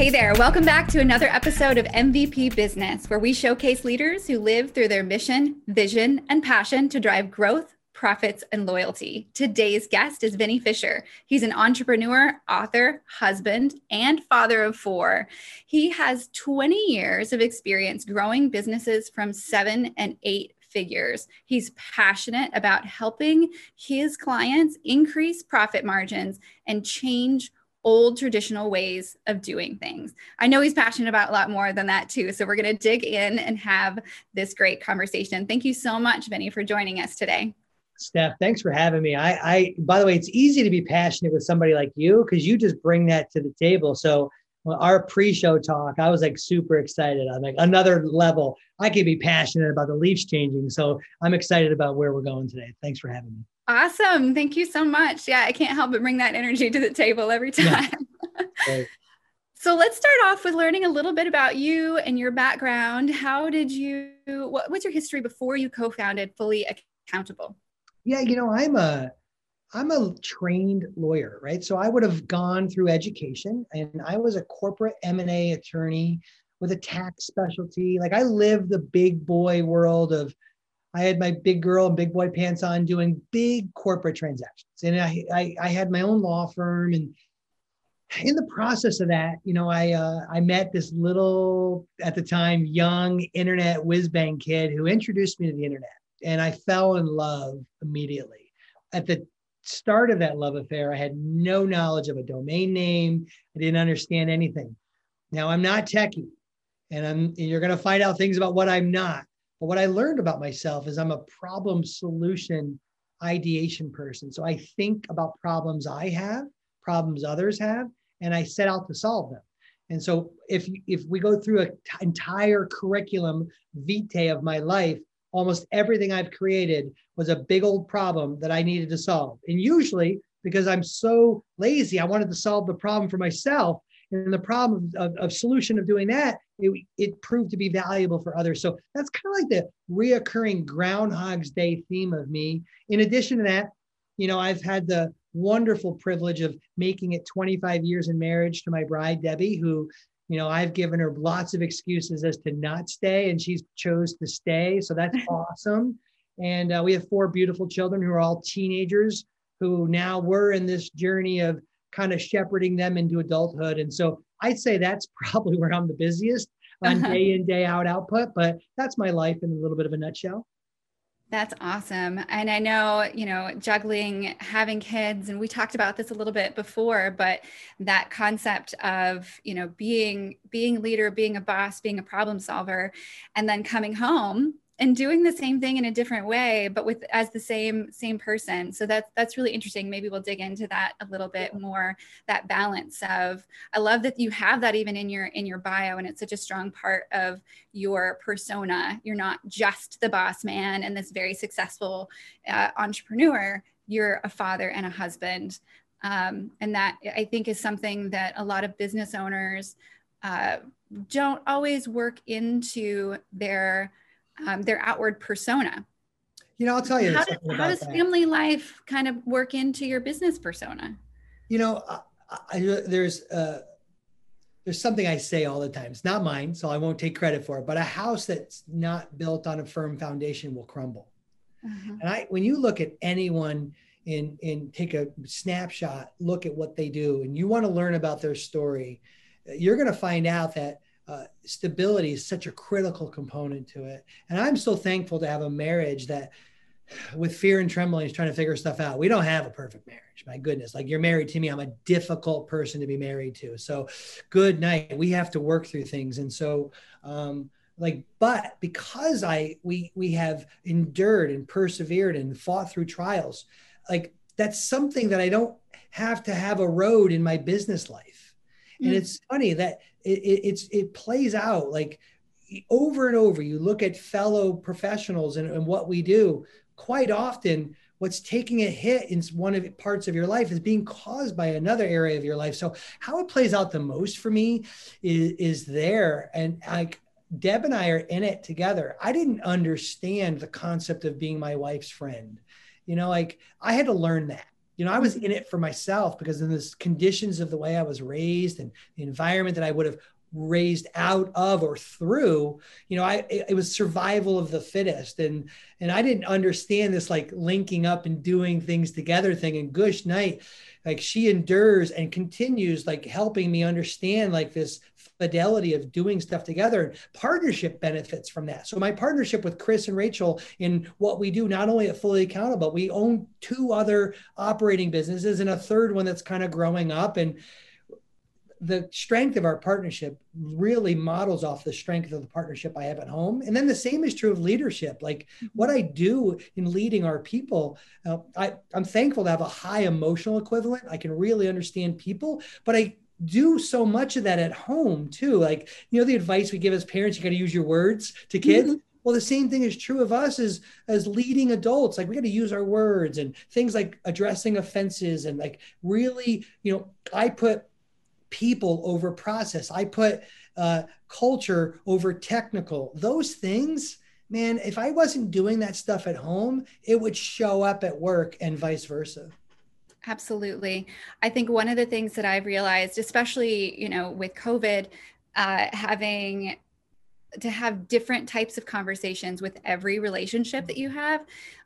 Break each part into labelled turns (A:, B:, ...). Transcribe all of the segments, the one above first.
A: Hey there, welcome back to another episode of MVP Business, where we showcase leaders who live through their mission, vision, and passion to drive growth, profits, and loyalty. Today's guest is Vinny Fisher. He's an entrepreneur, author, husband, and father of four. He has 20 years of experience growing businesses from seven and eight figures. He's passionate about helping his clients increase profit margins and change old traditional ways of doing things. I know he's passionate about a lot more than that too. So we're going to dig in and have this great conversation. Thank you so much, Vinny, for joining us today.
B: Steph, thanks for having me. I, I by the way, it's easy to be passionate with somebody like you because you just bring that to the table. So our pre-show talk, I was like super excited. I'm like another level. I can be passionate about the Leafs changing. So I'm excited about where we're going today. Thanks for having me.
A: Awesome. Thank you so much. Yeah, I can't help but bring that energy to the table every time. Yeah. so let's start off with learning a little bit about you and your background. How did you, what, was your history before you co founded Fully Accountable?
B: Yeah, you know, I'm a, I'm a trained lawyer, right? So I would have gone through education and I was a corporate M&A attorney with a tax specialty. Like I lived the big boy world of I had my big girl and big boy pants on doing big corporate transactions. And I, I, I had my own law firm. And in the process of that, you know, I, uh, I met this little, at the time, young internet whiz bang kid who introduced me to the internet. And I fell in love immediately. At the start of that love affair, I had no knowledge of a domain name. I didn't understand anything. Now I'm not techie, and I'm and you're going to find out things about what I'm not. But what I learned about myself is I'm a problem solution ideation person. So I think about problems I have, problems others have, and I set out to solve them. And so if if we go through an entire curriculum vitae of my life, almost everything I've created was a big old problem that I needed to solve. And usually because I'm so lazy, I wanted to solve the problem for myself. And the problem of, of solution of doing that it, it proved to be valuable for others. So that's kind of like the reoccurring Groundhog's Day theme of me. In addition to that, you know, I've had the wonderful privilege of making it 25 years in marriage to my bride, Debbie, who, you know, I've given her lots of excuses as to not stay, and she's chose to stay. So that's awesome. And uh, we have four beautiful children who are all teenagers who now we're in this journey of kind of shepherding them into adulthood. And so I'd say that's probably where I'm the busiest on uh-huh. day in, day out output, but that's my life in a little bit of a nutshell.
A: That's awesome. And I know, you know, juggling, having kids, and we talked about this a little bit before, but that concept of, you know, being being leader, being a boss, being a problem solver, and then coming home and doing the same thing in a different way but with as the same same person. So that's that's really interesting. Maybe we'll dig into that a little bit more that balance of i love that you have that even in your in your bio and it's such a strong part of your persona. You're not just the boss man and this very successful uh, entrepreneur. You're a father and a husband. Um, and that i think is something that a lot of business owners uh, don't always work into their um, their outward persona.
B: You know, I'll tell you.
A: How, does, how does family life kind of work into your business persona?
B: You know, I, I, there's uh, there's something I say all the time. It's not mine, so I won't take credit for it. But a house that's not built on a firm foundation will crumble. Uh-huh. And I, when you look at anyone and and take a snapshot, look at what they do, and you want to learn about their story, you're going to find out that uh, stability is such a critical component to it. And I'm so thankful to have a marriage that, with fear and trembling, is trying to figure stuff out. We don't have a perfect marriage. My goodness, like you're married to me. I'm a difficult person to be married to. So, good night. We have to work through things. And so, um, like, but because I we we have endured and persevered and fought through trials, like that's something that I don't have to have a road in my business life. Mm. And it's funny that it, it, it's it plays out like over and over you look at fellow professionals and, and what we do quite often what's taking a hit in one of parts of your life is being caused by another area of your life. So how it plays out the most for me is, is there. And like deb and i are in it together. I didn't understand the concept of being my wife's friend. You know like i had to learn that you know, I was in it for myself because in the conditions of the way I was raised and the environment that I would have raised out of or through you know i it was survival of the fittest. And and i didn't understand this like linking up and doing things together thing. And gush night like she endures and continues like helping me understand like this fidelity of doing stuff together partnership benefits from that so my partnership with chris and rachel in what we do not only at fully accountable but we own two other operating businesses and a third one that's kind of growing up and the strength of our partnership really models off the strength of the partnership I have at home. And then the same is true of leadership. Like mm-hmm. what I do in leading our people, uh, I, I'm thankful to have a high emotional equivalent. I can really understand people, but I do so much of that at home too. Like, you know, the advice we give as parents, you got to use your words to kids. Mm-hmm. Well, the same thing is true of us as as leading adults. Like we got to use our words and things like addressing offenses and like really, you know, I put people over process. I put uh, culture over technical. Those things, man, if I wasn't doing that stuff at home, it would show up at work and vice versa.
A: Absolutely. I think one of the things that I've realized, especially, you know, with COVID, uh, having to have different types of conversations with every relationship that you have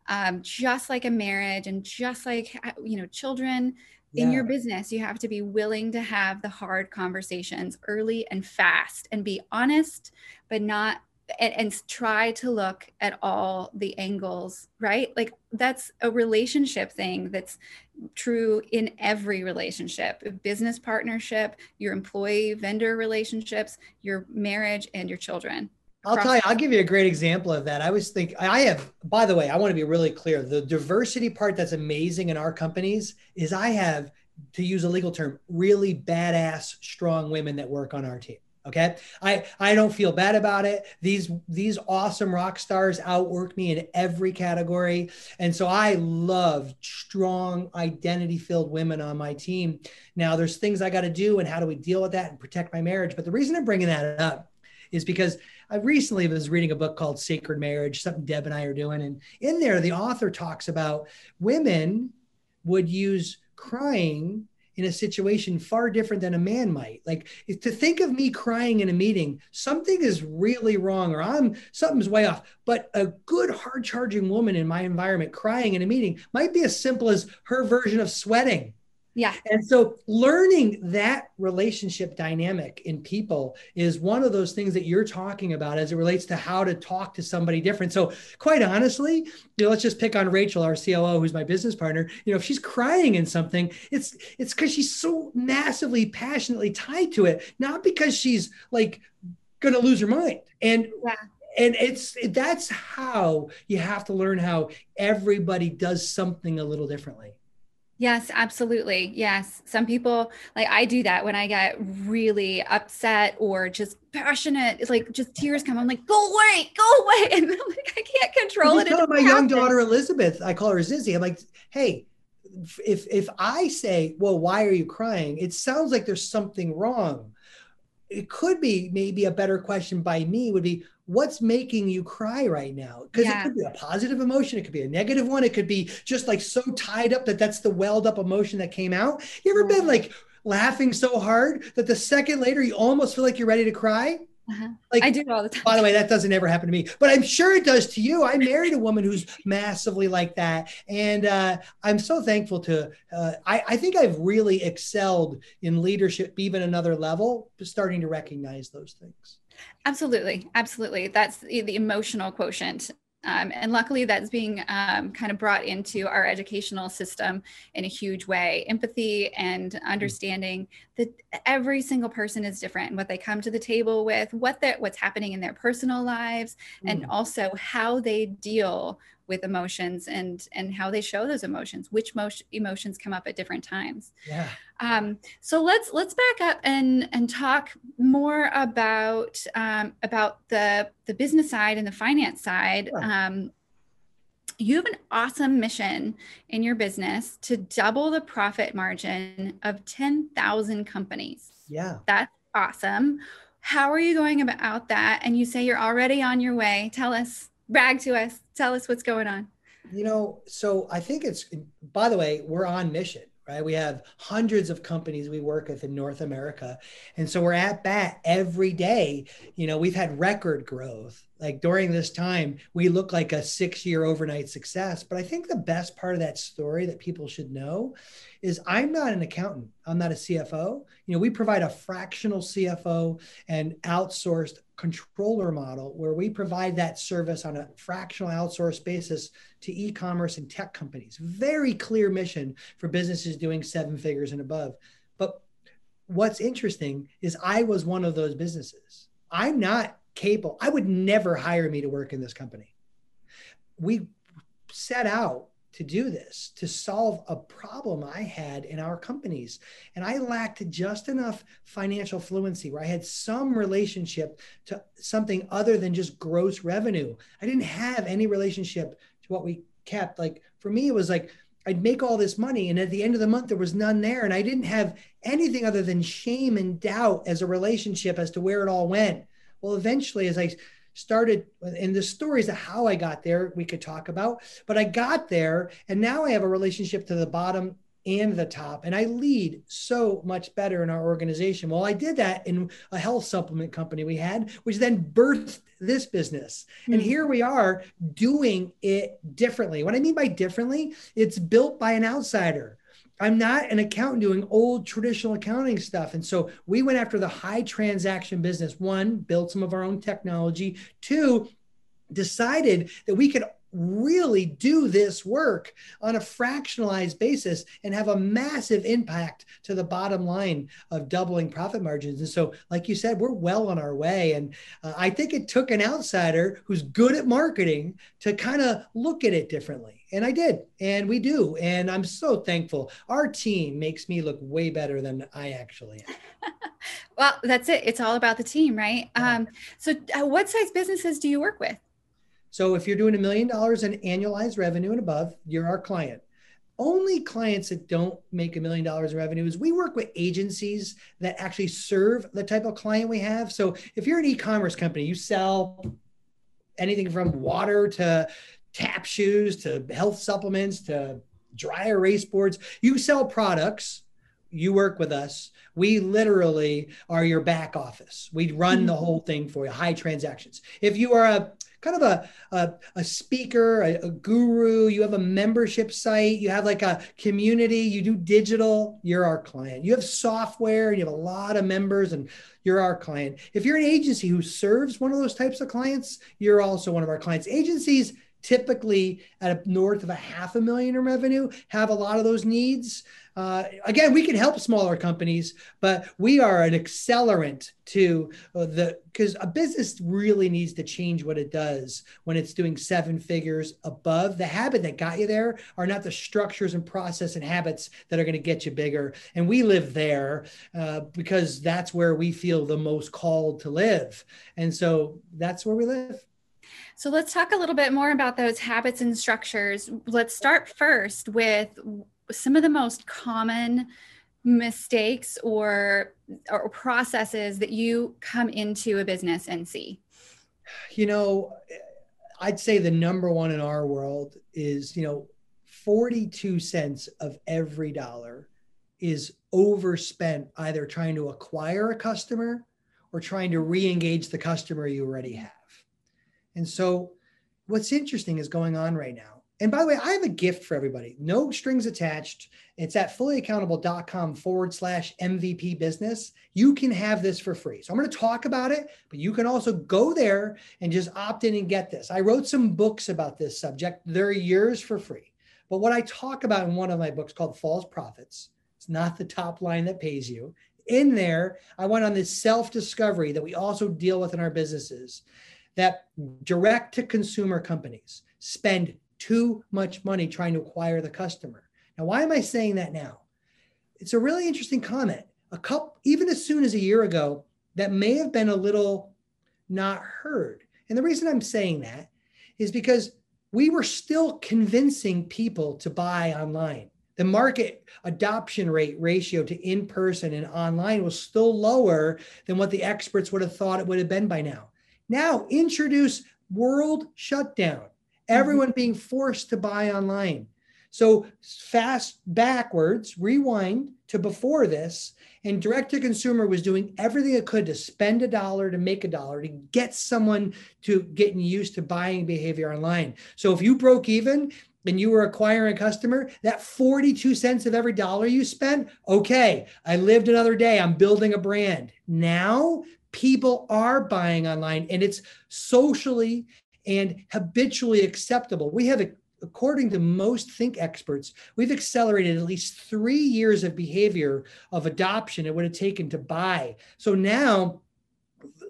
A: um, just like a marriage and just like you know children in your business, you have to be willing to have the hard conversations early and fast and be honest, but not and, and, try to look at all the angles, right? Like that's a relationship thing that's true in every relationship business partnership, your employee vendor relationships, your marriage, and your children.
B: I'll tell you, I'll give you a great example of that. I was think I have, by the way, I want to be really clear. The diversity part that's amazing in our companies is I have, to use a legal term, really badass, strong women that work on our team. Okay. I, I don't feel bad about it. These, these awesome rock stars outwork me in every category. And so I love strong identity filled women on my team. Now there's things I got to do and how do we deal with that and protect my marriage. But the reason I'm bringing that up is because I recently was reading a book called Sacred Marriage, something Deb and I are doing. And in there, the author talks about women would use crying in a situation far different than a man might. Like to think of me crying in a meeting, something is really wrong or I'm something's way off. But a good hard charging woman in my environment crying in a meeting might be as simple as her version of sweating
A: yeah.
B: And so learning that relationship dynamic in people is one of those things that you're talking about as it relates to how to talk to somebody different. So quite honestly, you know, let's just pick on Rachel, our COO, who's my business partner. You know, if she's crying in something, it's it's because she's so massively passionately tied to it, not because she's like gonna lose her mind. And yeah and it's that's how you have to learn how everybody does something a little differently
A: Yes, absolutely. Yes. Some people like I do that when I get really upset or just passionate. It's like just tears come. I'm like, go away, go away. And I'm like, I can't control it.
B: my young daughter Elizabeth, I call her Zizzy. I'm like, hey, if if I say, well, why are you crying? It sounds like there's something wrong. It could be maybe a better question by me would be, what's making you cry right now because yeah. it could be a positive emotion it could be a negative one it could be just like so tied up that that's the welled up emotion that came out you ever been like laughing so hard that the second later you almost feel like you're ready to cry
A: uh-huh. Like I do all the time.
B: By the way, that doesn't ever happen to me, but I'm sure it does to you. I married a woman who's massively like that, and uh, I'm so thankful to. Uh, I, I think I've really excelled in leadership, even another level, starting to recognize those things.
A: Absolutely, absolutely. That's the, the emotional quotient. Um, and luckily, that's being um, kind of brought into our educational system in a huge way. Empathy and mm. understanding that every single person is different and what they come to the table with, what that what's happening in their personal lives, mm. and also how they deal with emotions and and how they show those emotions which emotions come up at different times
B: yeah
A: um, so let's let's back up and and talk more about um, about the the business side and the finance side sure. um, you have an awesome mission in your business to double the profit margin of 10,000 companies.
B: Yeah.
A: That's awesome. How are you going about that? And you say you're already on your way. Tell us brag to us. Tell us what's going on.
B: You know, so I think it's, by the way, we're on mission right? We have hundreds of companies we work with in North America. And so we're at bat every day. You know, we've had record growth. Like during this time, we look like a six year overnight success. But I think the best part of that story that people should know is I'm not an accountant, I'm not a CFO. You know, we provide a fractional CFO and outsourced controller model where we provide that service on a fractional outsource basis to e-commerce and tech companies. Very clear mission for businesses doing seven figures and above. But what's interesting is I was one of those businesses. I'm not capable. I would never hire me to work in this company. We set out to do this, to solve a problem I had in our companies. And I lacked just enough financial fluency where I had some relationship to something other than just gross revenue. I didn't have any relationship to what we kept. Like for me, it was like, I'd make all this money, and at the end of the month, there was none there. And I didn't have anything other than shame and doubt as a relationship as to where it all went. Well, eventually, as I started and the stories of how I got there we could talk about but I got there and now I have a relationship to the bottom and the top and I lead so much better in our organization well I did that in a health supplement company we had which then birthed this business mm-hmm. and hmm. here we are doing it differently what I mean by differently it's built by an outsider I'm not an accountant doing old traditional accounting stuff. And so we went after the high transaction business. One, built some of our own technology. Two, decided that we could really do this work on a fractionalized basis and have a massive impact to the bottom line of doubling profit margins. And so, like you said, we're well on our way. And uh, I think it took an outsider who's good at marketing to kind of look at it differently. And I did, and we do. And I'm so thankful. Our team makes me look way better than I actually am.
A: well, that's it. It's all about the team, right? Um, so, uh, what size businesses do you work with?
B: So if you're doing a million dollars in annualized revenue and above, you're our client. Only clients that don't make a million dollars in revenue is we work with agencies that actually serve the type of client we have. So if you're an e-commerce company, you sell anything from water to tap shoes to health supplements to dry erase boards. You sell products you work with us. We literally are your back office. We run the mm-hmm. whole thing for you, high transactions. If you are a kind of a, a, a speaker, a, a, guru, you have a membership site, you have like a community, you do digital, you're our client. You have software, you have a lot of members, and you're our client. If you're an agency who serves one of those types of clients, you're also one of our clients. Agencies typically at a north of a half a million in revenue have a lot of those needs. Uh, again we can help smaller companies but we are an accelerant to uh, the because a business really needs to change what it does when it's doing seven figures above. The habit that got you there are not the structures and process and habits that are going to get you bigger. And we live there uh, because that's where we feel the most called to live. And so that's where we live
A: so let's talk a little bit more about those habits and structures. Let's start first with some of the most common mistakes or or processes that you come into a business and see.
B: You know, I'd say the number one in our world is, you know, 42 cents of every dollar is overspent either trying to acquire a customer or trying to re-engage the customer you already have. And so, what's interesting is going on right now. And by the way, I have a gift for everybody. No strings attached. It's at fullyaccountable.com forward slash MVP business. You can have this for free. So I'm going to talk about it, but you can also go there and just opt in and get this. I wrote some books about this subject. They're yours for free. But what I talk about in one of my books called False Profits, it's not the top line that pays you. In there, I went on this self discovery that we also deal with in our businesses that direct to consumer companies spend too much money trying to acquire the customer. Now, why am I saying that now? It's a really interesting comment. A couple, even as soon as a year ago, that may have been a little not heard. And the reason I'm saying that is because we were still convincing people to buy online. The market adoption rate ratio to in person and online was still lower than what the experts would have thought it would have been by now. Now introduce world shutdown, everyone mm-hmm. being forced to buy online. So fast backwards, rewind to before this, and direct to consumer was doing everything it could to spend a dollar to make a dollar to get someone to getting used to buying behavior online. So if you broke even, and you were acquiring a customer, that 42 cents of every dollar you spent, okay, I lived another day. I'm building a brand. Now people are buying online and it's socially and habitually acceptable. We have according to most think experts, we've accelerated at least three years of behavior of adoption it would have taken to buy. So now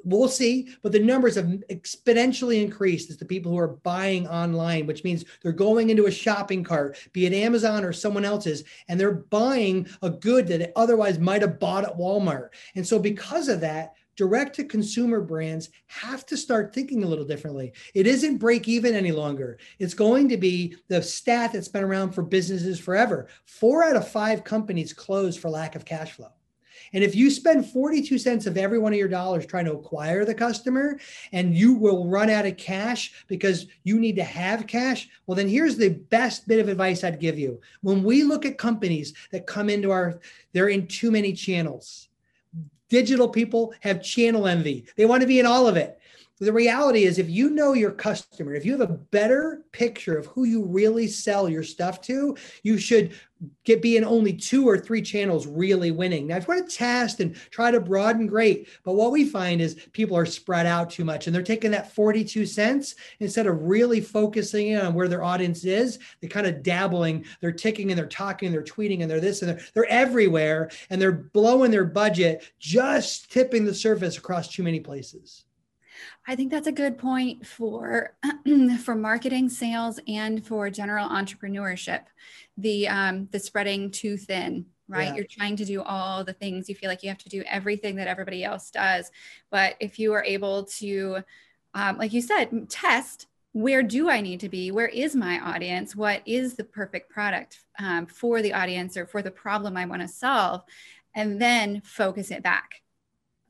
B: we'll see, but the numbers have exponentially increased as the people who are buying online, which means they're going into a shopping cart, be it Amazon or someone else's, and they're buying a good that otherwise might have bought at Walmart. And so, because of that, direct to consumer brands have to start thinking a little differently. It isn't break even any longer. It's going to be the stat that's been around for businesses forever. Four out of five companies close for lack of cash flow. And if you spend 42 cents of every one of your dollars trying to acquire the customer and you will run out of cash because you need to have cash, well, then here's the best bit of advice I'd give you. When we look at companies that come into our, they're in too many channels Digital people have channel envy. They want to be in all of it. The reality is, if you know your customer, if you have a better picture of who you really sell your stuff to, you should get be in only two or three channels really winning. Now, if you want to test and try to broaden, great. But what we find is people are spread out too much and they're taking that 42 cents instead of really focusing in on where their audience is. They're kind of dabbling, they're ticking and they're talking, and they're tweeting and they're this and they're, they're everywhere and they're blowing their budget, just tipping the surface across too many places.
A: I think that's a good point for for marketing, sales, and for general entrepreneurship. The um, the spreading too thin, right? Yeah. You're trying to do all the things. You feel like you have to do everything that everybody else does. But if you are able to, um, like you said, test where do I need to be? Where is my audience? What is the perfect product um, for the audience or for the problem I want to solve? And then focus it back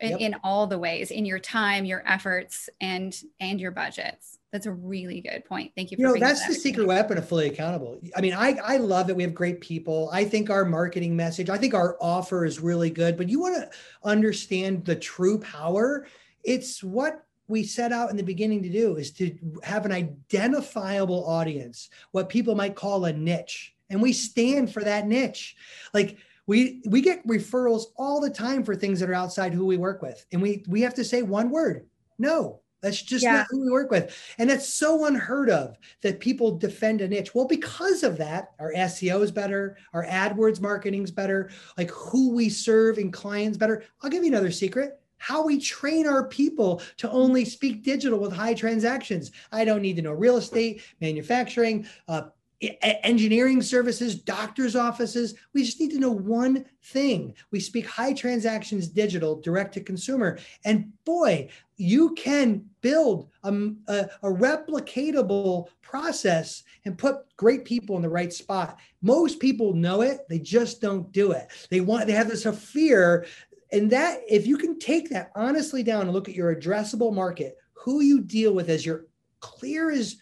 A: yep. in all the ways in your time your efforts and and your budgets. That's a really good point. Thank you
B: you know that's that the secret weapon of fully accountable. I mean i i love that we have great people. I think our marketing message i think our offer is really good but you want to understand the true power? It's what we set out in the beginning to do is to have an identifiable audience what people might call a niche and we stand for that niche. Like we we get referrals all the time for things that are outside who we work with. And we we have to say one word no. That's just yeah. not who we work with. And that's so unheard of that people defend a niche. Well because of that our seo is better our adwords marketing is better like who we serve and clients better. I'll give you another secret. How we train our people to only speak digital with high transactions. I don't need to know real estate, manufacturing, uh, engineering services, doctors' offices. We just need to know one thing. We speak high transactions digital, direct to consumer. And boy, you can build a, a, a, replicatable process and put great people in the right spot. Most people know it, they just don't do it. They want, they have this fear. And that, if you can take that honestly down and look at your addressable market, who you deal with as your clear as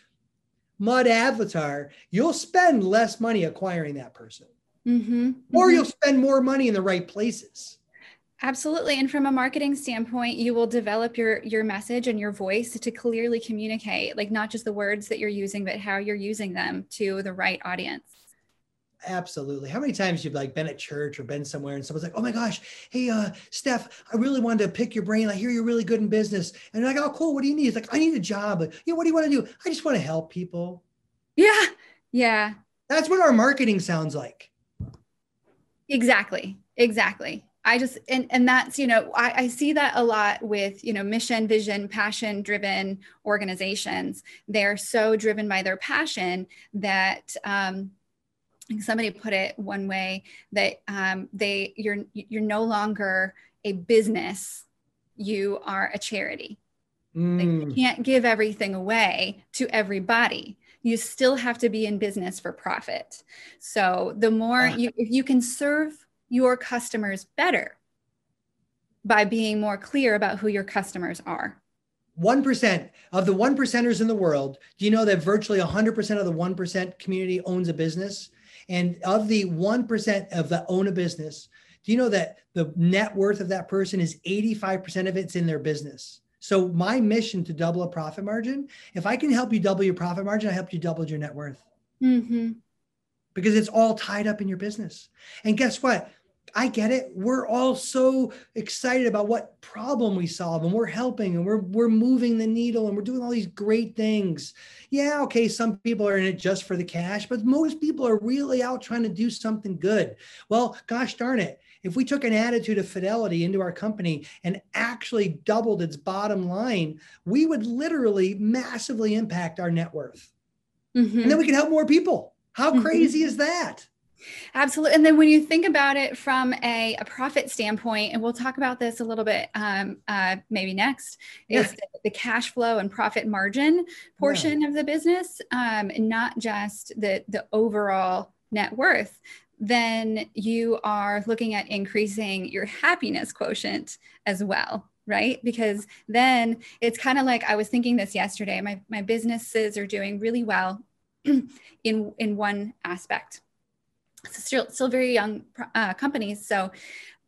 B: mud avatar, you'll spend less money acquiring that person. Mm-hmm. Or mm-hmm. you'll spend more money in the right places.
A: Absolutely. And from a marketing standpoint, you will develop your your message and your voice to clearly communicate, like not just the words that you're using, but how you're using them to the right audience.
B: Absolutely. How many times you've like been at church or been somewhere and someone's like, "Oh my gosh, hey, uh, Steph, I really wanted to pick your brain. I hear you're really good in business." And you're like, "Oh, cool. What do you need?" It's like, "I need a job." Like, you know, what do you want to do? I just want to help people.
A: Yeah, yeah.
B: That's what our marketing sounds like.
A: Exactly. Exactly. I just and and that's you know I, I see that a lot with you know mission, vision, passion driven organizations. They're so driven by their passion that. Um, somebody put it one way that um, they you're you're no longer a business you are a charity mm. like you mm. can't give everything away to everybody you still have to be in business for profit so the more uh. you if you can serve your customers better by being more clear about who your customers are
B: 1% of the one percenters in the world, do you know that virtually 100% of the 1% community owns a business? And of the 1% of the own a business, do you know that the net worth of that person is 85% of it's in their business? So my mission to double a profit margin, if I can help you double your profit margin, I help you double your net worth. Mm-hmm. Because it's all tied up in your business. And guess what? I get it. We're all so excited about what problem we solve and we're helping and we're we're moving the needle and we're doing all these great things. Yeah, okay, some people are in it just for the cash, but most people are really out trying to do something good. Well, gosh darn it. If we took an attitude of fidelity into our company and actually doubled its bottom line, we would literally massively impact our net worth. Mm-hmm. And then we can help more people. How mm-hmm. crazy is that?
A: Absolutely. And then when you think about it from a, a profit standpoint, and we'll talk about this a little bit um, uh, maybe next, yeah. is the, the, cash flow and profit margin portion yeah. of the business, um, not just the, the overall net worth. Then you are looking at increasing your happiness quotient as well right because then it's kind of like i was thinking this yesterday my, my businesses are doing really well in in one aspect still still very young uh, companies. So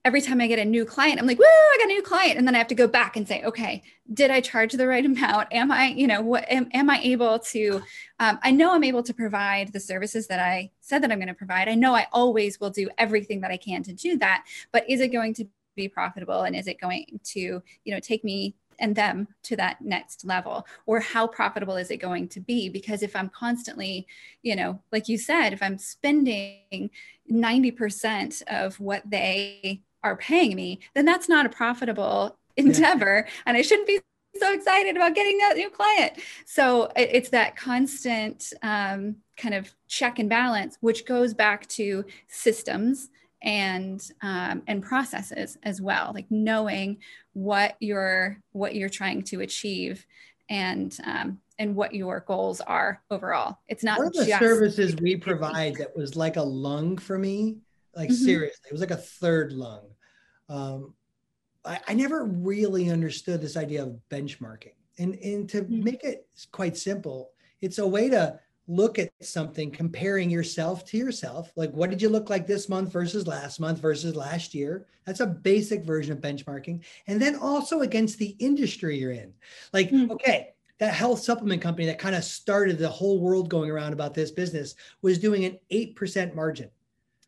A: every time I get a new client, I'm like, woo, I got a new client. And then I have to go back and say, okay, did I charge the right amount? Am I, you know, what am, am I able to, um, I know I'm able to provide the services that I said that I'm going to provide. I know I always will do everything that I can to do that, but is it going to be profitable? And is it going to, you know, take me and them to that next level or how profitable is it going to be because if i'm constantly you know like you said if i'm spending 90% of what they are paying me then that's not a profitable endeavor yeah. and i shouldn't be so excited about getting that new client so it's that constant um, kind of check and balance which goes back to systems and um, and processes as well like knowing what you're what you're trying to achieve and um, and what your goals are overall it's not
B: one of the just- services we provide that was like a lung for me like mm-hmm. seriously it was like a third lung um, I, I, never really understood this idea of benchmarking and and to mm-hmm. make it quite simple it's a way to look at something comparing yourself to yourself. Like what did you look like this month versus last month versus last year? That's a basic version of benchmarking. And then also against the industry you're in. Like mm-hmm. okay that health supplement company that kind of started the whole world going around about this business was doing an 8% margin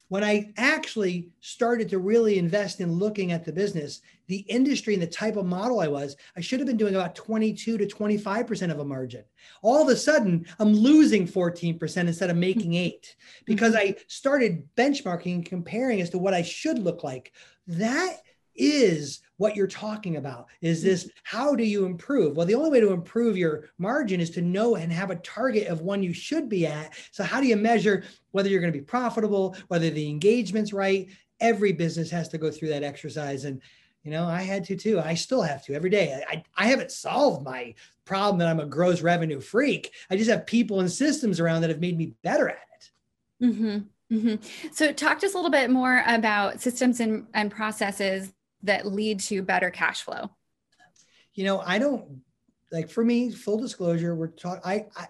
B: when I actually started to really invest in looking at the business, the industry and the type of model I was, I should have been doing about 22 to 25% of a margin. All of a sudden, I'm losing 14% instead of making mm-hmm. eight because mm-hmm. I started benchmarking and comparing as to what I should look like. That is what you're talking about. Is this mm-hmm. how do you improve? Well the only way to improve your margin is to know and have a target of one you should be at. So how do you measure whether you're going to be profitable whether the engagement's right? Every business has to go through that exercise and you know i had to too. I still have to every day. I, I haven't solved my problem that i'm a gross revenue freak. I just have people and systems around that have made me better at it.
A: Mm-hmm. Mm-hmm. So, talk to us a little bit more about systems and, and processes that lead to better cash flow?
B: You know, I don't like for me, full disclosure, we're talking, I, I,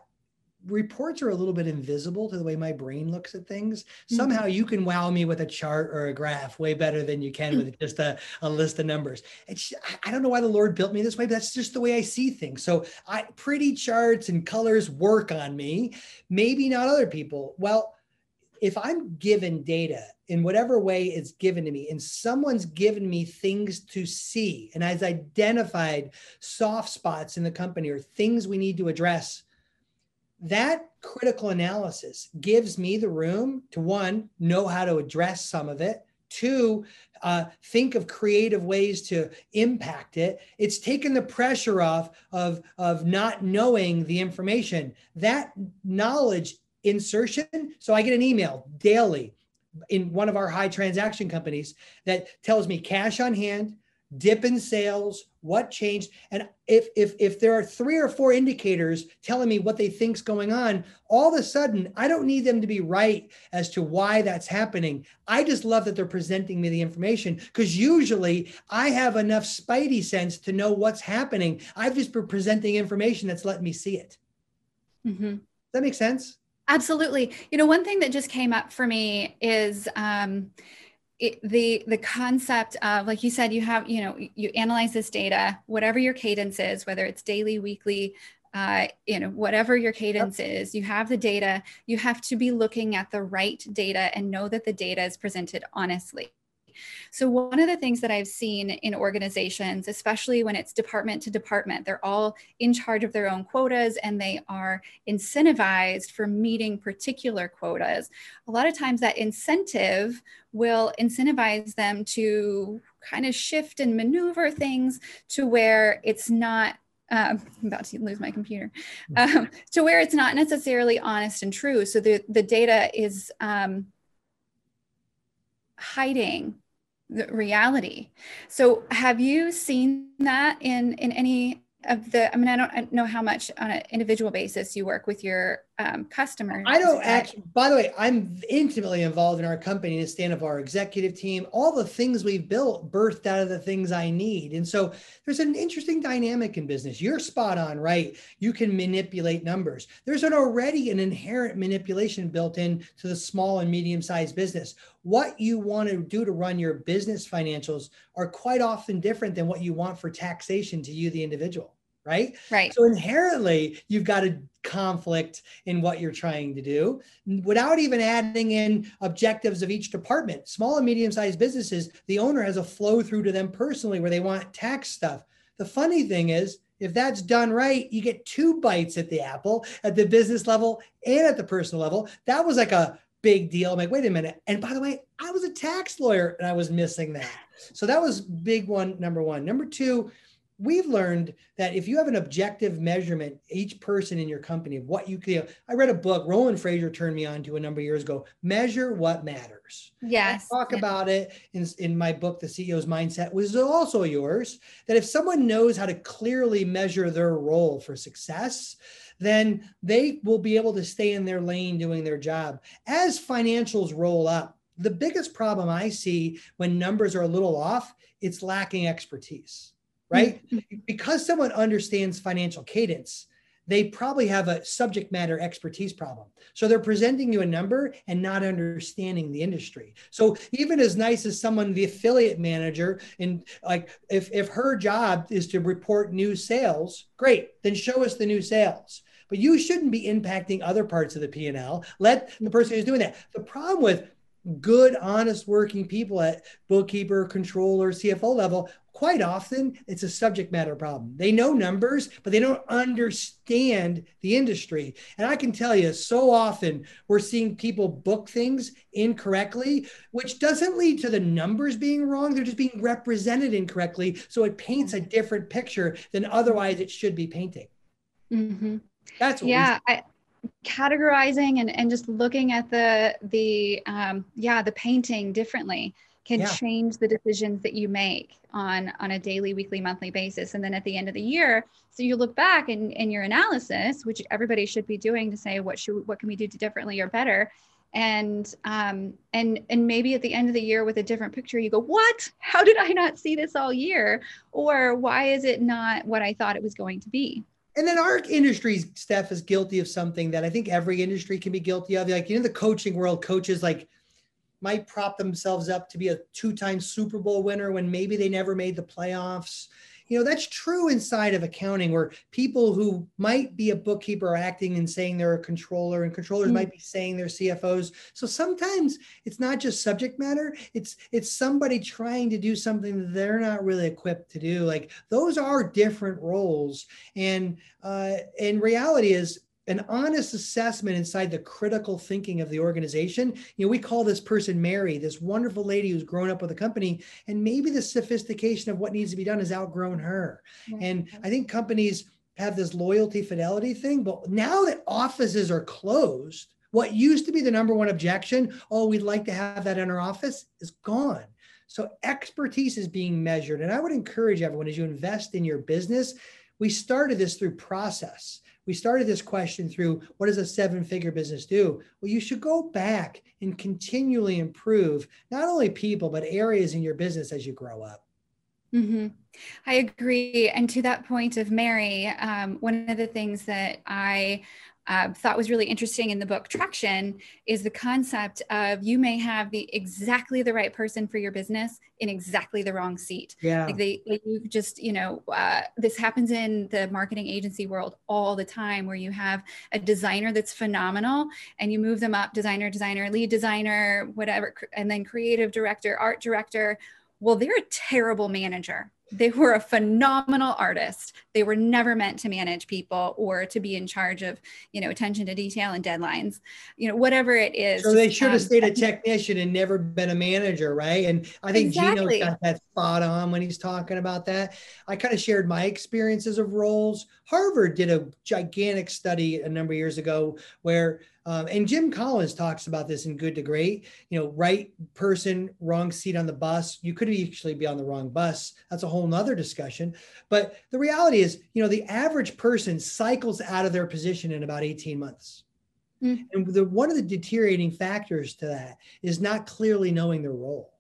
B: reports are a little bit invisible to the way my brain looks at things. Mm-hmm. Somehow you can wow me with a chart or a graph way better than you can with just a, a list of numbers. It's I don't know why the Lord built me this way, but that's just the way I see things. So I pretty charts and colors work on me, maybe not other people. Well, if I'm given data in whatever way it's given to me, and someone's given me things to see and has identified soft spots in the company or things we need to address, that critical analysis gives me the room to one, know how to address some of it. Two, uh, think of creative ways to impact it. It's taken the pressure off of, of not knowing the information. That knowledge insertion. So I get an email daily in one of our high transaction companies that tells me cash on hand, dip in sales, what changed, and if if if there are three or four indicators telling me what they think's going on, all of a sudden I don't need them to be right as to why that's happening. I just love that they're presenting me the information because usually I have enough spidey sense to know what's happening. I've just been presenting information that's letting me see it. Mm-hmm. That makes sense?
A: Absolutely. You know, one thing that just came up for me is um, it, the the concept of like you said you have you know you analyze this data whatever your cadence is whether it's daily weekly uh, you know whatever your cadence yep. is you have the data you have to be looking at the right data and know that the data is presented honestly so, one of the things that I've seen in organizations, especially when it's department to department, they're all in charge of their own quotas and they are incentivized for meeting particular quotas. A lot of times, that incentive will incentivize them to kind of shift and maneuver things to where it's not um, I'm about to lose my computer, um, to where it's not necessarily honest and true. So the, the data is um, hiding reality. So have you seen that in in any of the i mean i don't know how much on an individual basis you work with your um, customers
B: i don't actually by the way i'm intimately involved in our company the stand of our executive team. All the things we've built birthed out of the things i need. And so there's an interesting dynamic in business. You're spot on right? You can manipulate numbers. There's an already an inherent manipulation built in to the small and medium sized business. What you want to do to run your business financials are quite often different than what you want for taxation to you the individual right?
A: Right.
B: So inherently, you've got a conflict in what you're trying to do without even adding in objectives of each department. Small and medium sized businesses, the owner has a flow through to them personally where they want tax stuff. The funny thing is, if that's done right, you get two bites at the apple at the business level and at the personal level. That was like a big deal. I'm like, wait a minute. And by the way, I was a tax lawyer and I was missing that. So that was big one, number one. Number two, we've learned that if you have an objective measurement, each person in your company what you can, I read a book, Roland Frasier turned me on to a number of years ago, Measure What Matters.
A: Yes.
B: I talk about it in, in my book, The CEO's Mindset, which is also yours, that if someone knows how to clearly measure their role for success, then they will be able to stay in their lane doing their job. As financials roll up, the biggest problem I see when numbers are a little off, it's lacking expertise right? Mm-hmm. because someone understands financial cadence, they probably have a subject matter expertise problem. So they're presenting you a number and not understanding the industry. So even as nice as someone, the affiliate manager, and like if, if her job is to report new sales, great, then show us the new sales. But you shouldn't be impacting other parts of the P&L. Let the person who's doing that. The problem with good, honest working people at bookkeeper, controller, CFO level quite often it's a subject matter problem. They know numbers, but they don't understand the industry. And I can tell you, so often we're seeing people book things incorrectly, which doesn't lead to the numbers being wrong. They're just being represented incorrectly. So it paints a different picture than otherwise it should be painting.
A: Mm-hmm. That's yeah. I, categorizing and, and just looking at the the um, yeah the painting differently can yeah. change the decisions that you make on on a daily weekly monthly basis. And then at the end of the year so you look back and in your analysis which everybody should be doing to say what should what can we do differently or better? And um and and maybe at the end of the year with a different picture you go what? How did i not see this all year? Or why is it not what i thought it was going to be
B: and then our industry, Steph, is guilty of something that I think every industry can be guilty of. Like, know, the coaching world, coaches like might prop themselves up to be a two-time Super Bowl winner when maybe they never made the playoffs. You know, that's true inside of accounting where people who might be a bookkeeper are acting and saying they're a controller and controllers mm-hmm. might be saying they're CFOs. So sometimes it's not just subject matter, it's it's somebody trying to do something they're not really equipped to do. Like those are different roles. And uh and reality is an honest assessment inside the critical thinking of the organization. You know, we call this person Mary, this wonderful lady who's grown up with the company, and maybe the sophistication of what needs to be done has outgrown her. And I think companies have this loyalty fidelity thing, but now that offices are closed, what used to be the number one objection, oh, we'd like to have that in our office, is gone. So expertise is being measured. And I would encourage everyone as you invest in your business, we started this through process. We started this question through what does a seven figure business do? Well, you should go back and continually improve not only people, but areas in your business as you grow up.
A: Mm-hmm. I agree. And to that point of Mary, um, one of the things that I uh, thought was really interesting in the book Traction is the concept of you may have the exactly the right person for your business in exactly the wrong seat.
B: Yeah.
A: Like they, like you just, you know, uh, this happens in the marketing agency world all the time where you have a designer that's phenomenal and you move them up designer, designer, lead designer, whatever, and then creative director, art director. Well, they're a terrible manager. They were a phenomenal artist. They were never meant to manage people or to be in charge of you know attention to detail and deadlines. You know whatever it is
B: so they should have um, stayed a technician and never been a manager right? And i think exactly. Gino got that spot on when he's talking about that. I kind of shared my experiences of roles. Harvard did a gigantic study a number of years ago where um, and Jim Collins talks about this in Good to Great. You know, right person, wrong seat on the bus. You could actually be on the wrong bus. That's a whole nother discussion. But the reality is, you know, the average person cycles out of their position in about 18 months. Mm-hmm. And the, one of the deteriorating factors to that is not clearly knowing their role.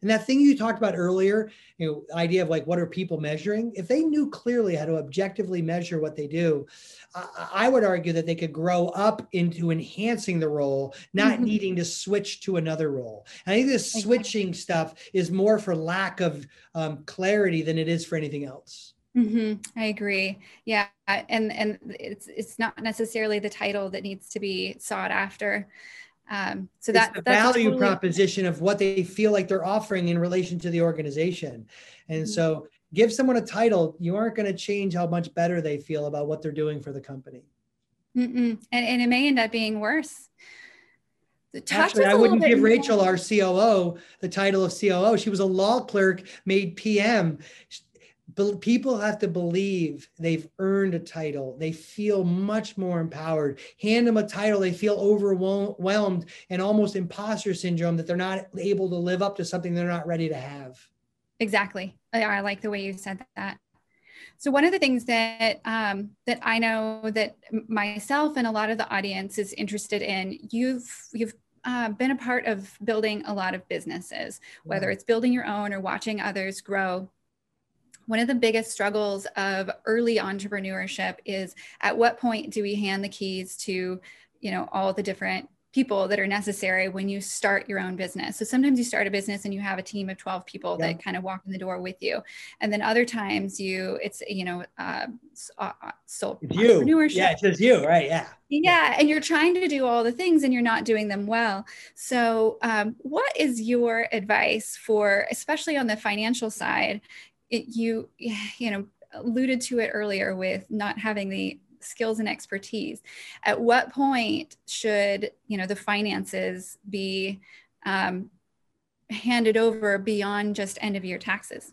B: And that thing you talked about earlier, you know, idea of like what are people measuring? If they knew clearly how to objectively measure what they do, I, I would argue that they could grow up into enhancing the role, not mm-hmm. needing to switch to another role. And I think this switching stuff is more for lack of um, clarity than it is for anything else.
A: Mm-hmm. I agree. Yeah, and and it's it's not necessarily the title that needs to be sought after. Um, so that
B: the value totally- proposition of what they feel like they're offering in relation to the organization. And mm-hmm. so give someone a title, you aren't going to change how much better they feel about what they're doing for the company.
A: And, and it may end up being worse.
B: Actually, I wouldn't give Rachel, our COO, the title of COO. She was a law clerk, made PM people have to believe they've earned a title. They feel much more empowered. Hand them a title, they feel overwhelmed and almost imposter syndrome that they're not able to live up to something they're not ready to have.
A: Exactly. I like the way you said that. So one of the things that um, that I know that myself and a lot of the audience is interested in, you've you've uh, been a part of building a lot of businesses, whether it's building your own or watching others grow one of the biggest struggles of early entrepreneurship is at what point do we hand the keys to you know all the different people that are necessary when you start your own business. So sometimes you start a business and you have a team of 12 people yeah. that kind of walk in the door with you. And then other times you, it's, you know, uh, uh, uh so
B: it's you. Yeah, it's just you, right? Yeah.
A: Yeah. And you're trying to do all the things and you're not doing them well. So um, what is your advice for, especially on the financial side, it, you you know alluded to it earlier with not having the skills and expertise. At what point should you know the finances be um, handed over beyond just end of year taxes?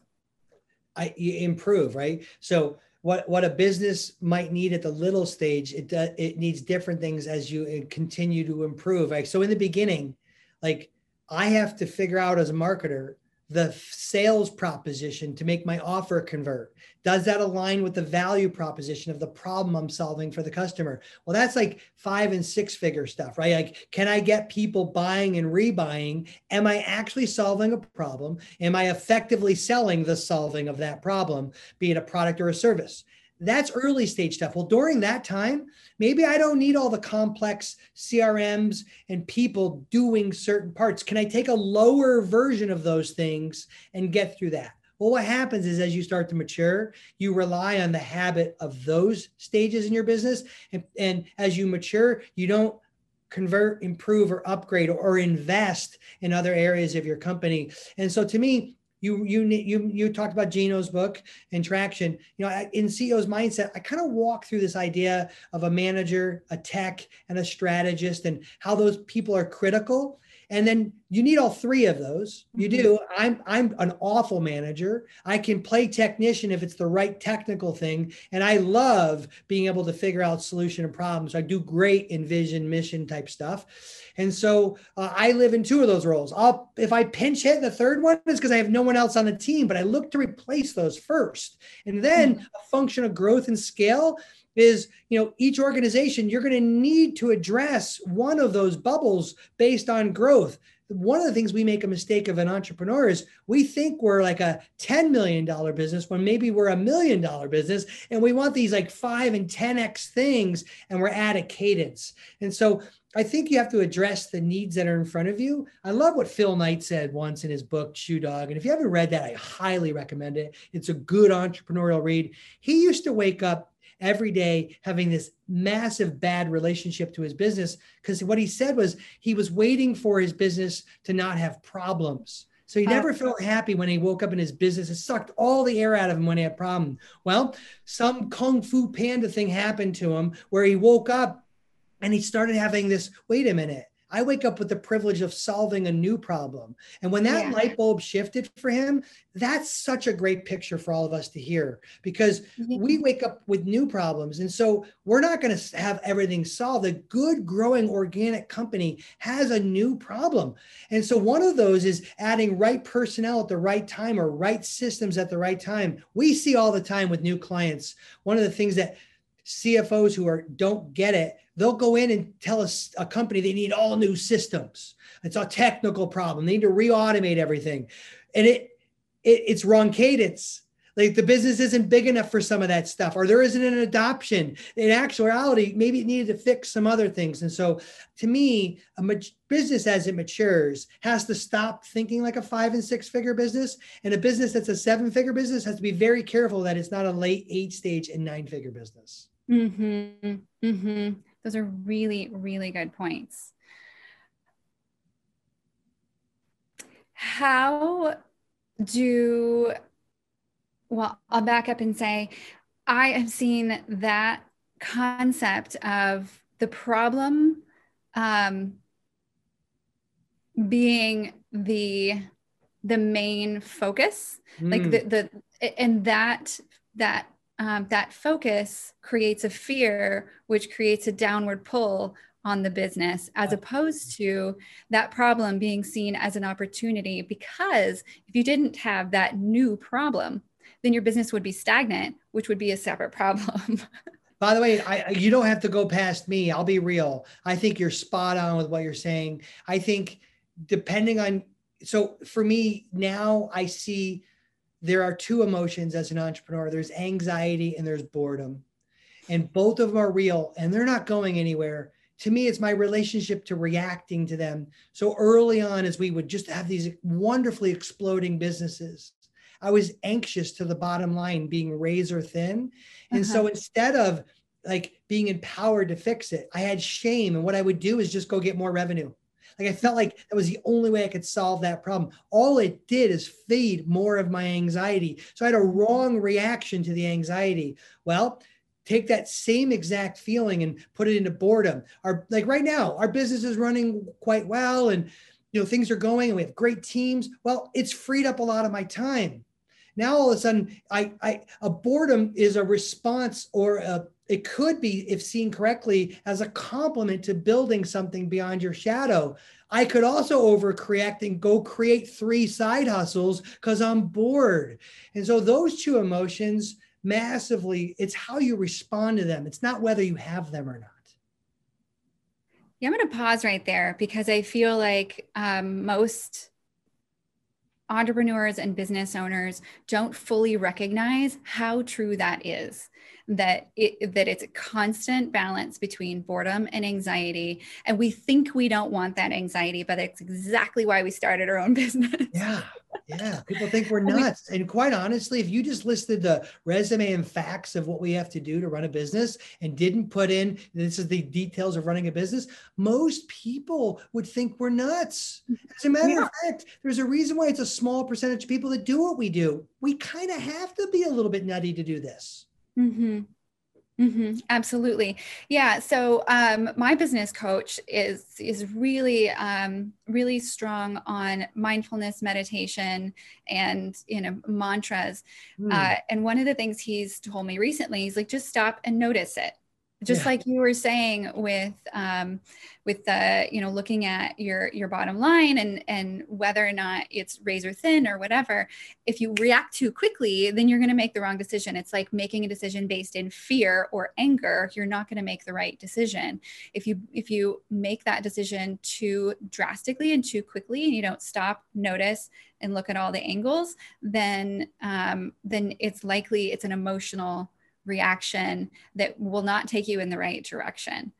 B: I improve right? So what what a business might need at the little stage it does it needs different things as you uh, continue to improve like so in the beginning like i have to figure out as a marketer the sales proposition to make my offer convert? Does that align with the value proposition of the problem I'm solving for the customer? Well, that's like five and six figure stuff, right? Like, can I get people buying and rebuying? Am I actually solving a problem? Am I effectively selling the solving of that problem, be it a product or a service? That's early stage stuff. Well, during that time, maybe I don't need all the complex CRMs and people doing certain parts. Can I take a lower version of those things and get through that? Well, what happens is as you start to mature, you rely on the habit of those stages in your business. And, and as you mature, you don't convert, improve, or upgrade or, or invest in other areas of your company. And so to me, you you you you talked about Gino's book and traction. You know, in CEO's mindset, I kind of walk through this idea of a manager, a tech, and a strategist, and how those people are critical. And then you need all three of those. You mm-hmm. do. I'm i'm an awful manager. I can play technician if it's the right technical thing. And i love being able to figure out solution and problems. I do great in vision mission type stuff. And so uh, i live in two of those roles. I'll if i pinch hit the third one is because i have no one else on the team but i look to replace those first. And then mm-hmm. a function of growth and scale is you know each organization you're going to need to address one of those bubbles based on growth one of the things we make a mistake of an entrepreneur is we think we're like a $10 million business when maybe we're a million dollar business and we want these like 5 and 10x things and we're at a cadence and so I think you have to address the needs that are in front of you. I love what Phil Knight said once in his book, Shoe Dog. And if you haven't read that, I highly recommend it. It's a good entrepreneurial read. He used to wake up every day having this massive bad relationship to his business because what he said was he was waiting for his business to not have problems. So he never felt happy when he woke up in his business. It sucked all the air out of him when he had a problem. Well, some kung fu panda thing happened to him where he woke up and he started having this wait a minute I wake up with the privilege of solving a new problem. And when that yeah. light bulb shifted for him, that's such a great picture for all of us to hear because mm-hmm. we wake up with new problems. And so we're not going to have everything solved. A good, growing organic company has a new problem. And so one of those is adding right personnel at the right time or right systems at the right time. We see all the time with new clients. One of the things that CFOs who are don't get it they'll go in and tell us a company they need all new systems. It's a technical problem. They need to re-automate everything. And it, it it's wrong cadence. Like the business isn't big enough for some of that stuff, or there isn't an adoption. In actuality, maybe it needed to fix some other things. And so, to me, a business as it matures has to stop thinking like a five and six figure business, and a business that's a seven figure business has to be very careful that it's not a late eight stage and nine figure business.
A: Hmm. Mm-hmm. Those are really, really good points. How do, well, I'll back up and say, I have seen that concept of the problem um, being the the main focus mm. like the the and that that um, that focus creates a fear, which creates a downward pull on the business, as opposed to that problem being seen as an opportunity. Because if you didn't have that new problem, then your business would be stagnant, which would be a separate problem.
B: By the way, I, you don't have to go past me. I'll be real. I think you're spot on with what you're saying. I think depending on, so for me now, I see there are two emotions as an entrepreneur there's anxiety and there's boredom. And both of them are real and they're not going anywhere. To me, it's my relationship to reacting to them. So early on, as we would just have these wonderfully exploding businesses, I was anxious to the bottom line being razor thin. And uh-huh. so instead of like being empowered to fix it, I had shame. And what I would do is just go get more revenue. Like I felt like that was the only way I could solve that problem. All it did is feed more of my anxiety. So I had a wrong reaction to the anxiety. Well, take that same exact feeling and put it into boredom. Our like right now, our business is running quite well and you know things are going and we have great teams. Well, it's freed up a lot of my time. Now all of a sudden, I, I a boredom is a response or a it could be, if seen correctly, as a complement to building something beyond your shadow. I could also overcorrect and go create three side hustles because I'm bored. And so those two emotions massively, it's how you respond to them. It's not whether you have them or not.
A: Yeah, I'm going to pause right there because I feel like um, most entrepreneurs and business owners don't fully recognize how true that is that it that it's a constant balance between boredom and anxiety. And we think we don't want that anxiety but it's exactly why we started our own business.
B: Yeah. Yeah. People think we're nuts. And quite honestly if you just listed the resume and facts of what we have to do to run a business and didn't put in this is the details of running a business most people would think we're nuts. Mm-hmm. As a matter yeah. of fact there's a reason why it's a small percentage of people that do what we do. We kind of have to be a little bit nutty to do this
A: Mm-hmm. Mm-hmm, absolutely, yeah. So um, my business coach is is really um, really strong on mindfulness, meditation, and you know mantras. Mm. Uh, and one of the things he's told me recently, he's like, just stop and notice it just yeah. like you were saying with um, with the you know looking at your your bottom line and and whether or not it's razor thin or whatever if you react too quickly then you're going to make the wrong decision. It's like making a decision based in fear or anger. You're not going to make the right decision. If you if you make that decision too drastically and too quickly and you don't stop notice and look at all the angles then um, then it's likely it's an emotional reaction that will not take you in the right direction.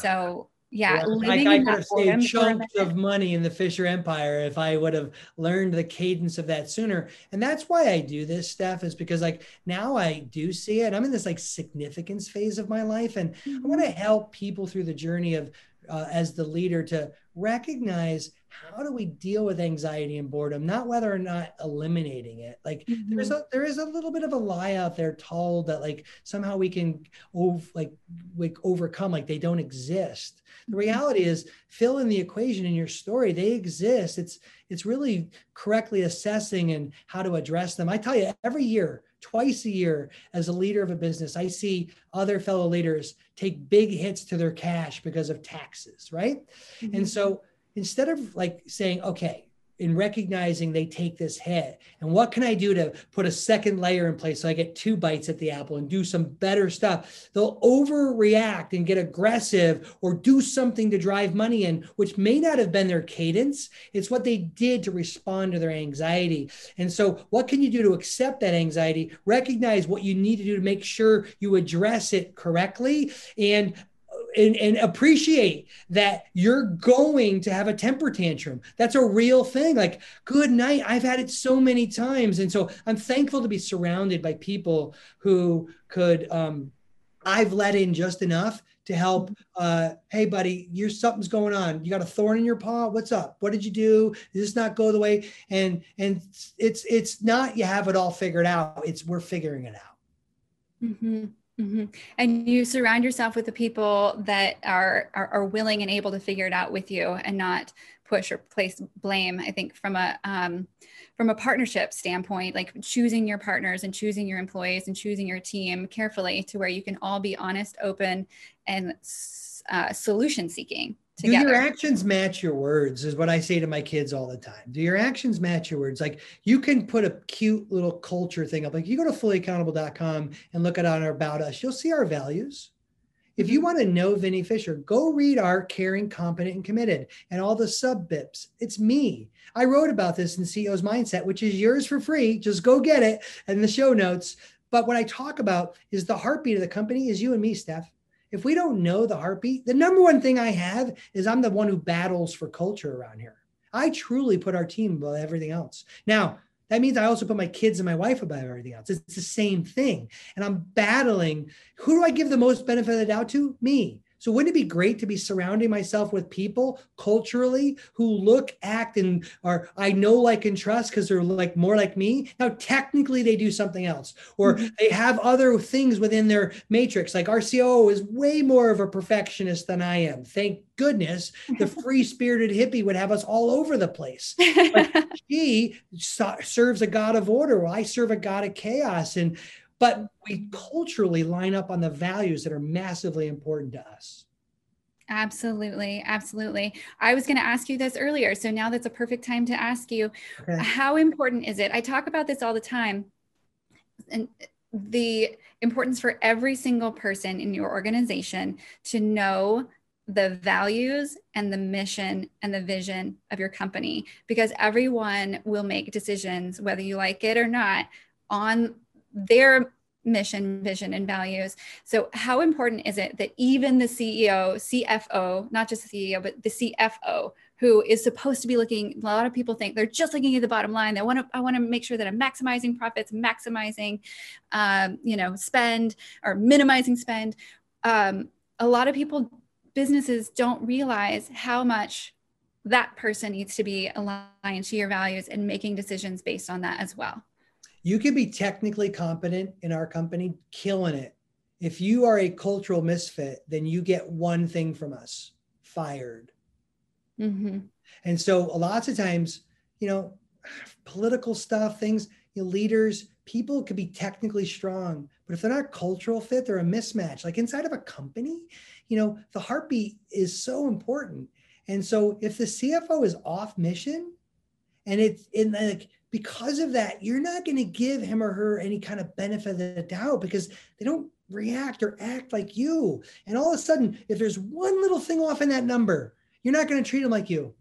A: So yeah,
B: well, like I could have saved chunks of money in the Fisher Empire if I would have learned the cadence of that sooner. And that's why I do this stuff is because like now I do see it. I'm in this like significance phase of my life, and mm-hmm. I want to help people through the journey of uh, as the leader to recognize how do we deal with anxiety and boredom not whether or not eliminating it like mm-hmm. there's a there is a little bit of a lie out there told that like somehow we can ov- like like overcome like they don't exist the mm-hmm. reality is fill in the equation in your story they exist it's it's really correctly assessing and how to address them i tell you every year twice a year as a leader of a business i see other fellow leaders take big hits to their cash because of taxes right mm-hmm. and so instead of like saying, okay, in recognizing they take this hit. And what can i do to put a second layer in place so i get two bites at the apple and do some better stuff? They'll overreact and get aggressive or do something to drive money in which may not have been their cadence. It's what they did to respond to their anxiety. And so what can you do to accept that anxiety? Recognize what you need to do to make sure you address it correctly. And and, and appreciate that you're going to have a temper tantrum. That's a real thing. Like, good night. I've had it so many times. And so I'm thankful to be surrounded by people who could, um, I've let in just enough to help. Uh, hey, buddy, you're something's going on. You got a thorn in your paw. What's up? What did you do? Does this not go the way? And and it's it's not you have it all figured out. It's we're figuring it out.
A: Mm-hmm. Mm-hmm. And you surround yourself with the people that are, are, are willing and able to figure it out with you, and not push or place blame. I think from a um, from a partnership standpoint, like choosing your partners and choosing your employees and choosing your team carefully to where you can all be honest, open, and uh, solution seeking together.
B: Do your actions match your words? Is what I say to my kids all the time. Do your actions match your words? Like you can put a cute little culture thing up. Like you go to fullyaccountable.com and look at our about us, you'll see our values. If you mm-hmm. want to know Vinny Fisher, go read our caring, competent, and committed and all the sub bips. It's me. I wrote about this in CEO's Mindset, which is yours for free. Just go get it in the show notes. But what I talk about is the heartbeat of the company is you and me, Steph if we don't know the heartbeat, the number one thing I have is I'm the one who battles for culture around here. I truly put our team above everything else. Now, that means I also put my kids and my wife above everything else. It's the same thing. And I'm battling who do I give the most benefit of the doubt to? Me. So wouldn't it be great to be surrounding myself with people culturally who look, act, and are I know, like, and trust because they're like more like me? Now, technically, they do something else, or mm-hmm. they have other things within their matrix. Like our COO is way more of a perfectionist than I am. Thank goodness the free spirited hippie would have us all over the place. But she serves a God of order. Well, I serve a God of chaos. And but we culturally line up on the values that are massively important to us.
A: Absolutely. Absolutely. I was going to ask you this earlier. So now that's a perfect time to ask you okay. how important is it? I talk about this all the time. And the importance for every single person in your organization to know the values and the mission and the vision of your company because everyone will make decisions whether you like it or not on their mission, vision, and values. So, how important is it that even the CEO, CFO, not just the CEO, but the CFO, who is supposed to be looking, a lot of people think they're just looking at the bottom line. They want to, I want to make sure that I'm maximizing profits, maximizing, um, you know, spend or minimizing spend. Um, a lot of people, businesses don't realize how much that person needs to be aligned to your values and making decisions based on that as well
B: you can be technically competent in our company, killing it if you are a cultural misfit, then you get one thing from us fired. Mm-hmm. And so, a lots of times, you know, political stuff, things, you know, leaders, people could be technically strong, but if they're not cultural fit, they're a mismatch. Like inside of a company, you know, the heartbeat is so important. And so, if the CFO is off mission, and it's in like because of that, you're not going to give him or her any kind of benefit of the doubt because they don't react or act like you. And all of a sudden, if there's one little thing off in that number, you're not going to treat them like you.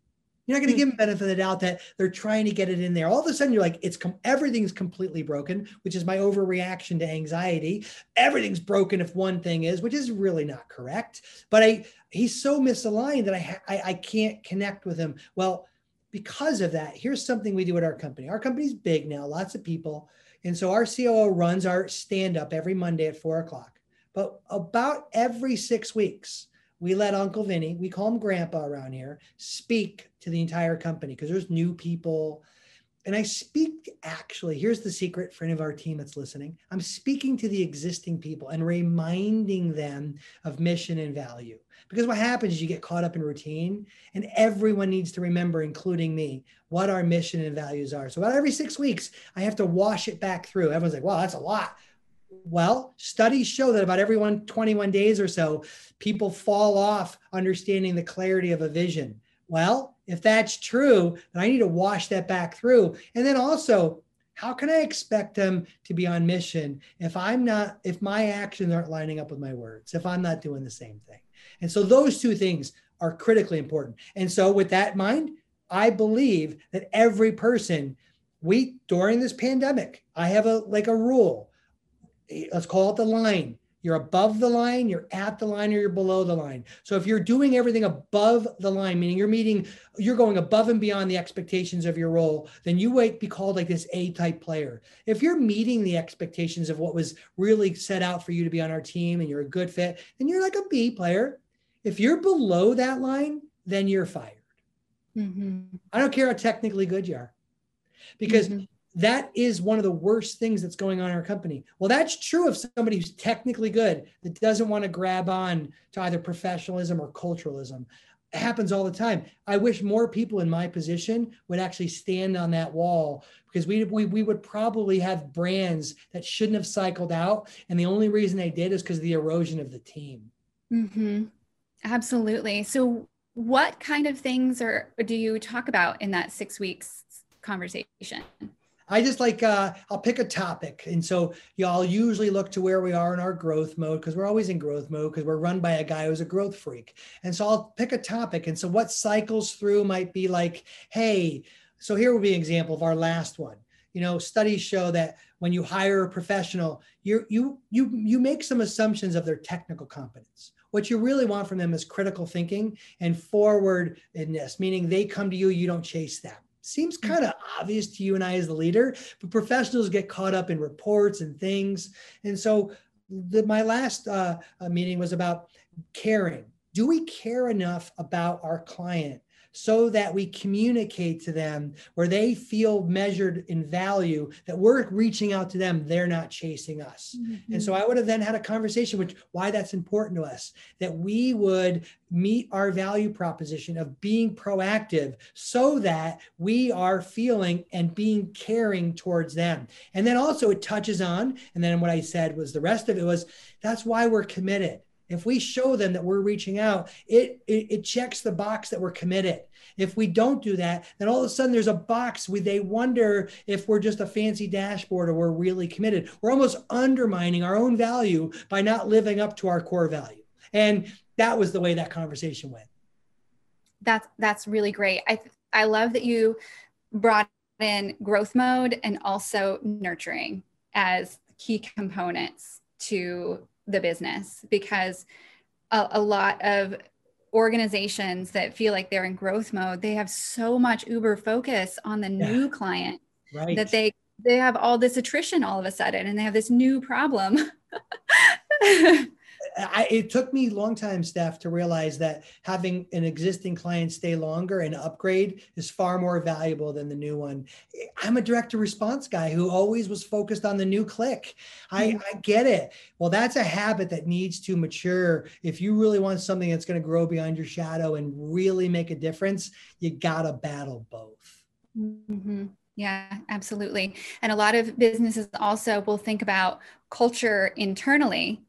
B: You're not going to hmm. give them benefit of the doubt that they're trying to get it in there. All of a sudden, you're like, it's com- everything's completely broken, which is my overreaction to anxiety. Everything's broken if one thing is, which is really not correct. But I, he's so misaligned that I, ha- I, I can't connect with him. Well, because of that, here's something we do at our company. Our company's big now, lots of people. And so our COO runs our stand up every Monday at four o'clock. But about every six weeks, we let Uncle Vinny, we call him Grandpa around here, speak to the entire company because there's new people. And I speak actually, here's the secret for any of our team that's listening. I'm speaking to the existing people and reminding them of mission and value. Because what happens is you get caught up in routine, and everyone needs to remember, including me, what our mission and values are. So about every six weeks, I have to wash it back through. Everyone's like, wow, that's a lot. Well, studies show that about every one, 21 days or so, people fall off understanding the clarity of a vision. Well, if that's true, then I need to wash that back through. And then also, how can I expect them to be on mission if I'm not, if my actions aren't lining up with my words, if I'm not doing the same thing? And so those two things are critically important. And so with that in mind, I believe that every person we during this pandemic, I have a like a rule. Let's call it the line. You're above the line, you're at the line, or you're below the line. So if you're doing everything above the line, meaning you're meeting, you're going above and beyond the expectations of your role, then you might be called like this A type player. If you're meeting the expectations of what was really set out for you to be on our team and you're a good fit, then you're like a B player. If you're below that line, then you're fired. Mm-hmm. I don't care how technically good you are, because mm-hmm. That is one of the worst things that's going on in our company. Well, that's true of somebody who's technically good that doesn't want to grab on to either professionalism or culturalism. It happens all the time. I wish more people in my position would actually stand on that wall because we, we, we would probably have brands that shouldn't have cycled out. And the only reason they did is because of the erosion of the team.
A: Mm-hmm. Absolutely. So, what kind of things are do you talk about in that six weeks conversation?
B: I just like uh, I'll pick a topic, and so y'all usually look to where we are in our growth mode because we're always in growth mode because we're run by a guy who's a growth freak. And so I'll pick a topic, and so what cycles through might be like, hey, so here will be an example of our last one. You know, studies show that when you hire a professional, you you you you make some assumptions of their technical competence what you really want from them is critical thinking and forwardness, meaning they come to you, you don't chase them. Seems mm. kind of obvious to you and I as the leader, but professionals get caught up in reports and things. And so the, my last uh, uh meeting was about caring. Do we care enough about our client so that we communicate to them where they feel measured in value that we're reaching out to them they're not chasing us. Mm-hmm. and so i would have then had a conversation which why that's important to us that we would meet our value proposition of being proactive so that we are feeling and being caring towards them. And then also it touches on and then what i said was the rest of it was that's why we're committed if we show them that we're reaching out, it, it, it checks the box that we're committed. If we don't do that, then all of a sudden there's a box where they wonder if we're just a fancy dashboard or we're really committed. We're almost undermining our own value by not living up to our core value. And that was the way that conversation went.
A: That's that's really great. I I love that you brought in growth mode and also nurturing as key components to the business because a, a lot of organizations that feel like they're in growth mode they have so much uber focus on the yeah. new client right. that they they have all this attrition all of a sudden and they have this new problem
B: I, it took me a long time, Steph, to realize that having an existing client stay longer and upgrade is far more valuable than the new one. I'm a direct response guy who always was focused on the new click. I, mm-hmm. I get it. Well, that's a habit that needs to mature. If you really want something that's going to grow beyond your shadow and really make a difference, you got to battle both.
A: Mm-hmm. Yeah, absolutely. And a lot of businesses also will think about culture internally,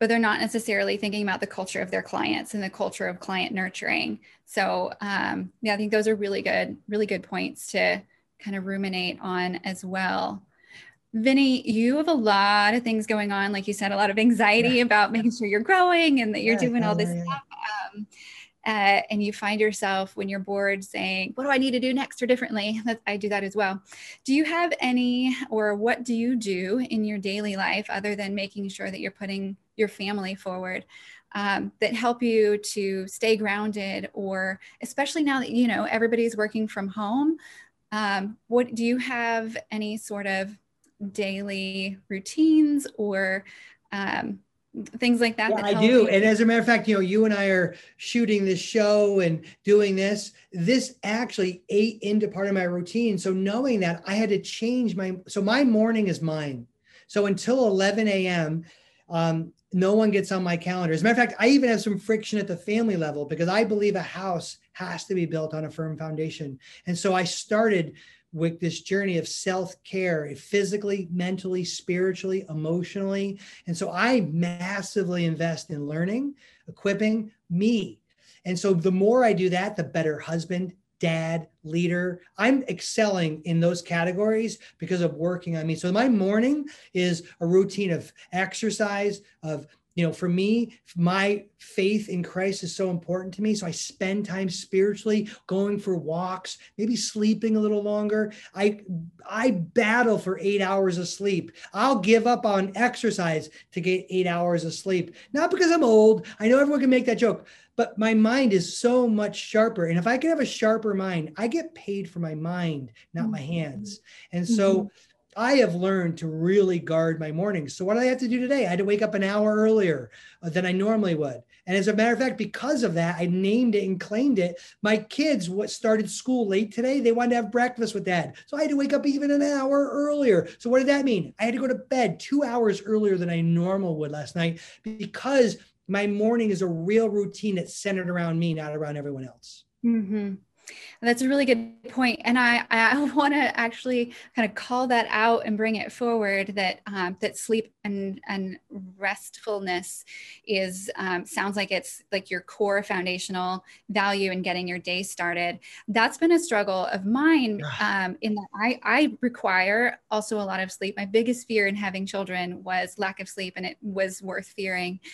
A: but they're not necessarily thinking about the culture of their clients and the culture of client nurturing. So, um, yeah, I think those are really good, really good points to kind of ruminate on as well. Vinny, you have a lot of things going on. Like you said, a lot of anxiety yeah. about making sure you're growing and that you're yeah, doing all this yeah, stuff. Um, uh, and you find yourself when you're bored saying, What do I need to do next or differently? I do that as well. Do you have any, or what do you do in your daily life other than making sure that you're putting your family forward? Um, that help you to stay grounded or especially now that you know everybody's working from home um, what do you have any sort of daily routines or um, things like that.
B: Yeah,
A: that
B: I do. You. And as a matter of fact, you know, you and I are shooting this show and doing this. This actually ate into part of my routine. So knowing that I had to change my, so my morning is mine. So until 11 a.m., um, no one gets on my calendar. As a matter of fact, I even have some friction at the family level because I believe a house has to be built on a firm foundation. And so I started with this journey of self care, eh, physically, mentally, spiritually, emotionally. And so I massively invest in learning, equipping me. And so the more I do that, the better husband, dad, leader. I'm excelling in those categories because of working on me. So my morning is a routine of exercise, of you know, for me, my faith in Christ is so important to me. So I spend time spiritually going for walks, maybe sleeping a little longer. I I battle for eight hours of sleep. I'll give up on exercise to get eight hours of sleep. Not because I'm old. I know everyone can make that joke, but my mind is so much sharper. And if I can have a sharper mind, I get paid for my mind, not my hands. And so mm-hmm I have learned to really guard my mornings. So what do I have to do today? I had to wake up an hour earlier uh, than I normally would. And as a matter of fact, because of that, I named it and claimed it. My kids, what started school late today, they wanted to have breakfast with dad. So I had to wake up even an hour earlier. So what did that mean? I had to go to bed two hours earlier than I normal would last night because my morning is a real routine that's centered around me, not around everyone else.
A: Mm-hmm. That's a really good point, and I I want to actually kind of call that out and bring it forward that um, that sleep and and restfulness is um, sounds like it's like your core foundational value in getting your day started. That's been a struggle of mine um, in that I I require also a lot of sleep. My biggest fear in having children was lack of sleep, and it was worth fearing.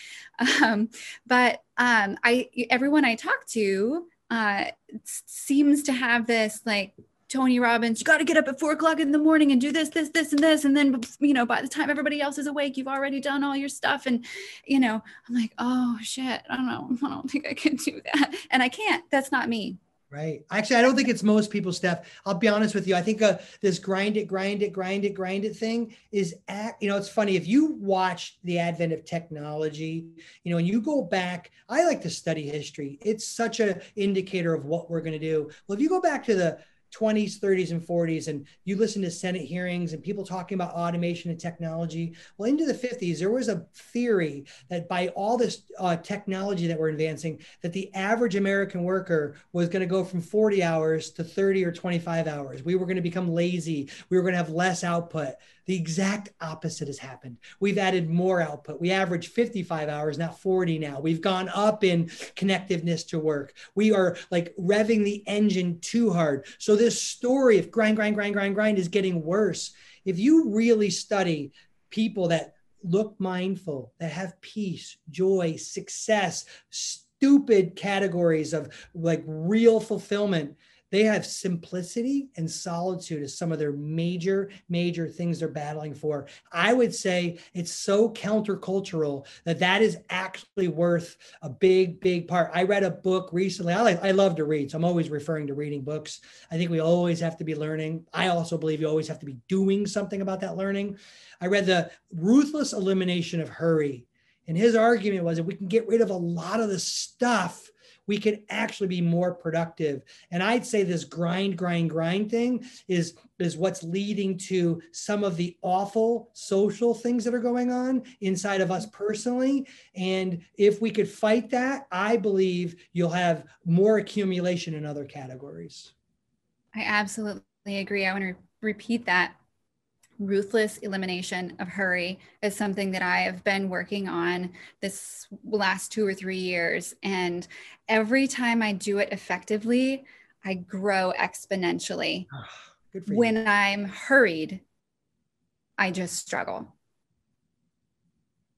A: Um, but um, I everyone I talk to uh, seems to have this like Tony Robbins, you got to get up at four o'clock in the morning and do this, this, this, and this. And then, you know, by the time everybody else is awake, you've already done all your stuff. And, you know, I'm like, oh shit, I don't know. I don't think I can do that. And I can't. That's not me.
B: Right. Actually, I don't think it's most people, Steph. I'll be honest with you. I think uh, this grind it, grind it, grind it, grind it thing is, act, you know, it's funny. If you watch the advent of technology, you know, and you go back, I like to study history. It's such an indicator of what we're going to do. Well, if you go back to the 20s, 30s, and 40s, and you listen to Senate hearings and people talking about automation and technology. Well, into the 50s, there was a theory that by all this uh, technology that we're advancing, that the average American worker was going to go from 40 hours to 30 or 25 hours. We were going to become lazy. We were going to have less output. The exact opposite has happened. We've added more output. We average 55 hours, not 40 now. We've gone up in connectiveness to work. We are like revving the engine too hard. So this story of grind, grind, grind, grind, grind is getting worse. If you really study people that look mindful, that have peace, joy, success, stupid categories of like real fulfillment, they have simplicity and solitude as some of their major, major things they're battling for. I would say it's so countercultural that that is actually worth a big, big part. I read a book recently. I like, I love to read, so I'm always referring to reading books. I think we always have to be learning. I also believe you always have to be doing something about that learning. I read the Ruthless Elimination of Hurry And his argument was that we can get rid of a lot of the stuff, we could actually be more productive. And I'd say this grind, grind, grind thing is, is what's leading to some of the awful social things that are going on inside of us personally. And if we could fight that, I believe you'll have more accumulation in other categories.
A: I absolutely agree. I want to repeat that ruthless elimination of hurry is something that I have been working on this last two or three years. And every time I do it effectively, I grow exponentially. Oh, when I'm hurried, I just struggle.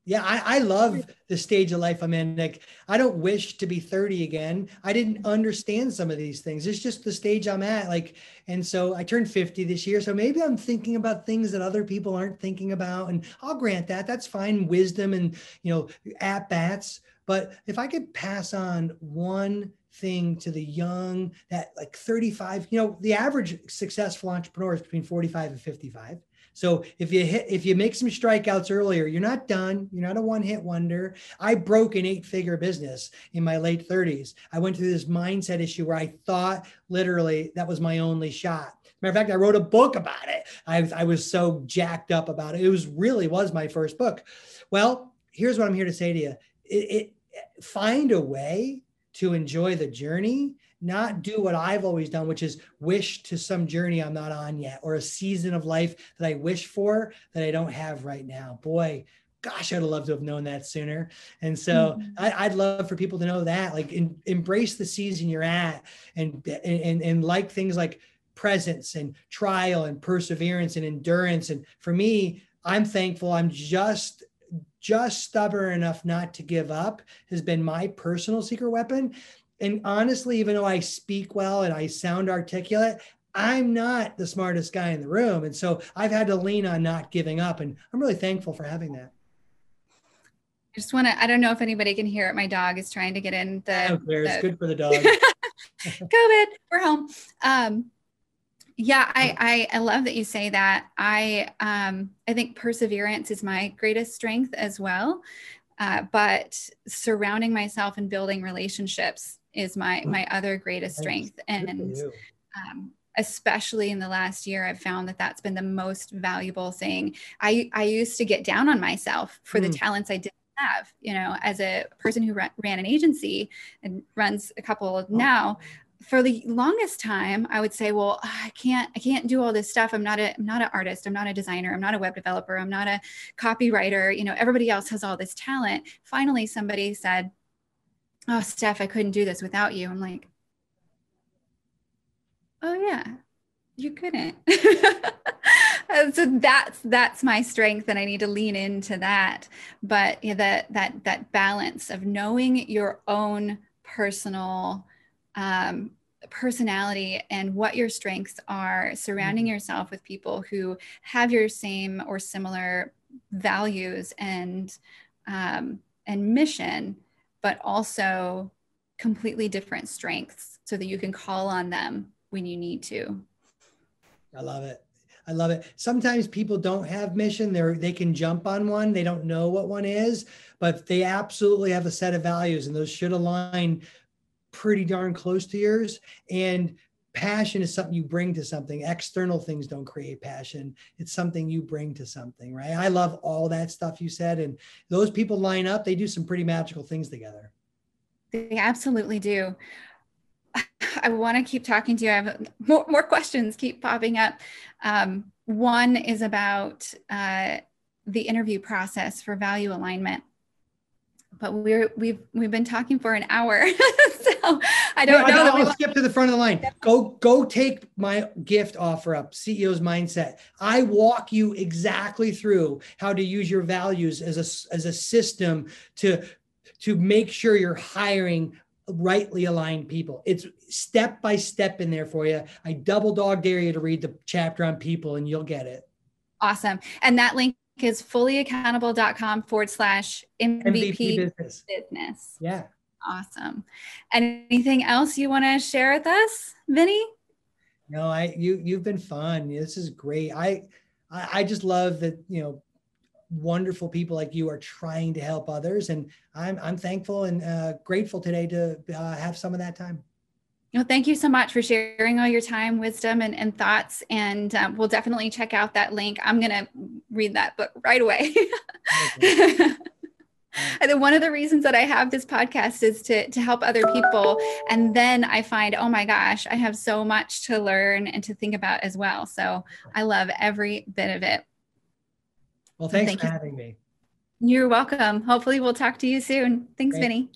B: Yeah, I, I love the stage of life I'm in. Like, I don't wish to be 30 again. I didn't understand some of these things. It's just the stage I'm at. Like, and so I turned 50 this year. So maybe I'm thinking about things that other people aren't thinking about. And I'll grant that. That's fine. Wisdom and, you know, at bats. But if I could pass on one thing to the young, that like 35, you know, the average successful entrepreneur is between 45 and 55 so if you hit, if you make some strikeouts earlier, you're not done. You're not a one hit wonder. I broke an eight figure business in my late 30s. I went through this mindset issue where I thought literally that was my only shot. Matter of fact, I wrote a book about it. I, I was so jacked up about it. It was really was my first book. Well, here's what I'm here to say to you. It, it find a way to enjoy the journey not do what I've always done, which is wish to some journey I'm not on yet, or a season of life that I wish for that I don't have right now. Boy, gosh, I'd love to have known that sooner. And so mm-hmm. I, would love for people to know that, like, in, embrace the season you're at, and and and like things like presence and trial and perseverance and endurance. And for me, I'm thankful. I'm just just stubborn enough not to give up has been my personal secret weapon and honestly, even though I speak well and I sound articulate, I'm not the smartest guy in the room. And so I've had to lean on not giving up. And I'm really thankful for having that.
A: I just want to, I don't know if anybody can hear it. My dog is trying to get in the.
B: the it's good for the dog.
A: COVID, we're home. Um, yeah, I, I, I love that you say that. I um, I think perseverance is my greatest strength as well. Uh, but surrounding myself and building relationships is my my other greatest strength. And um, especially in the last year i've found that that's been the most valuable thing. I i used to get down on myself for mm. the talents i didn't have you know as a person who ran an agency and runs a couple oh. now. For the longest time i would say well i can't i can't do all this stuff. I'm not a i'm not an artist. I'm not a designer. I'm not a web developer. I'm not a copywriter. You know everybody else has all this talent. Finally somebody said oh steph i couldn't do this without you. I'm like oh yeah you couldn't. So that's that's my strength and i need to lean into that. But yeah, that that that balance of knowing your own personal um, personality and what your strengths are surrounding mm-hmm. yourself with people who have your same or similar values and um, and mission but also completely different strengths so that you can call on them when you need to.
B: I love it. I love it. Sometimes people don't have mission. They're they can jump on one. They don't know what one is, but they absolutely have a set of values, and those should align pretty darn close to yours. And passion is something you bring to something. External things don't create passion. It's something you bring to something, right? I love all that stuff you said. And those people line up, they do some pretty magical things together.
A: They absolutely do. I want to keep talking to you. I have more, more questions keep popping up. Um, one is about uh, the interview process for value alignment but we're we've we've been talking for an hour. So i don't know.
B: I'll, I'll skip to the front of the line. Go go take my gift offer up ceo's mindset. I walk you exactly through how to use your values as a as a system to to make sure you're hiring rightly aligned people. It's step by step in there for you. I double dog dare you to read the chapter on people and you'll get it.
A: Awesome. And that link is fullyaccountable.com forward slash MVP, MVP business. business.
B: Yeah.
A: Awesome. Anything else you want to share with us, Vinny?
B: No, I you you've been fun. This is great. I I, I just love that, you know, wonderful people like you are trying to help others. And I'm, I'm thankful and uh, grateful today to uh, have some of that time.
A: Well, thank you so much for sharing all your time, wisdom, and, and thoughts. And um, we'll definitely check out that link. I'm going to read that book right away. and one of the reasons that I have this podcast is to, to help other people. And then I find, oh my gosh, I have so much to learn and to think about as well. So I love every bit of it.
B: Well, thanks thank for you. having me.
A: You're welcome. Hopefully, we'll talk to you soon. Thanks, Great. Vinny.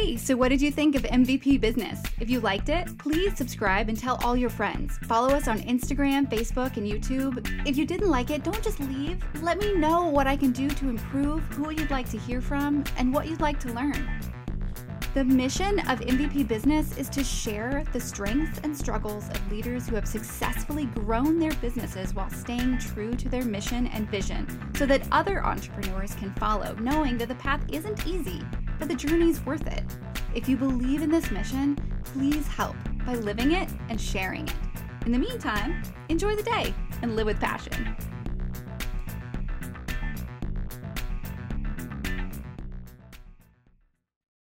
A: Hey, so what did you think of MVP Business? If you liked it, please subscribe and tell all your friends. Follow us on Instagram, Facebook, and YouTube. If you didn't like it, don't just leave. Let me know what I can do to improve, who you'd like to hear from, and what you'd like to learn. The mission of MVP Business is to share the strengths and struggles of leaders who have successfully grown their businesses while staying true to their mission and vision so that other entrepreneurs can follow, knowing that the path isn't easy but the journey's worth it. If you believe in this mission, please help by living it and sharing it. In the meantime, enjoy the day and live with passion.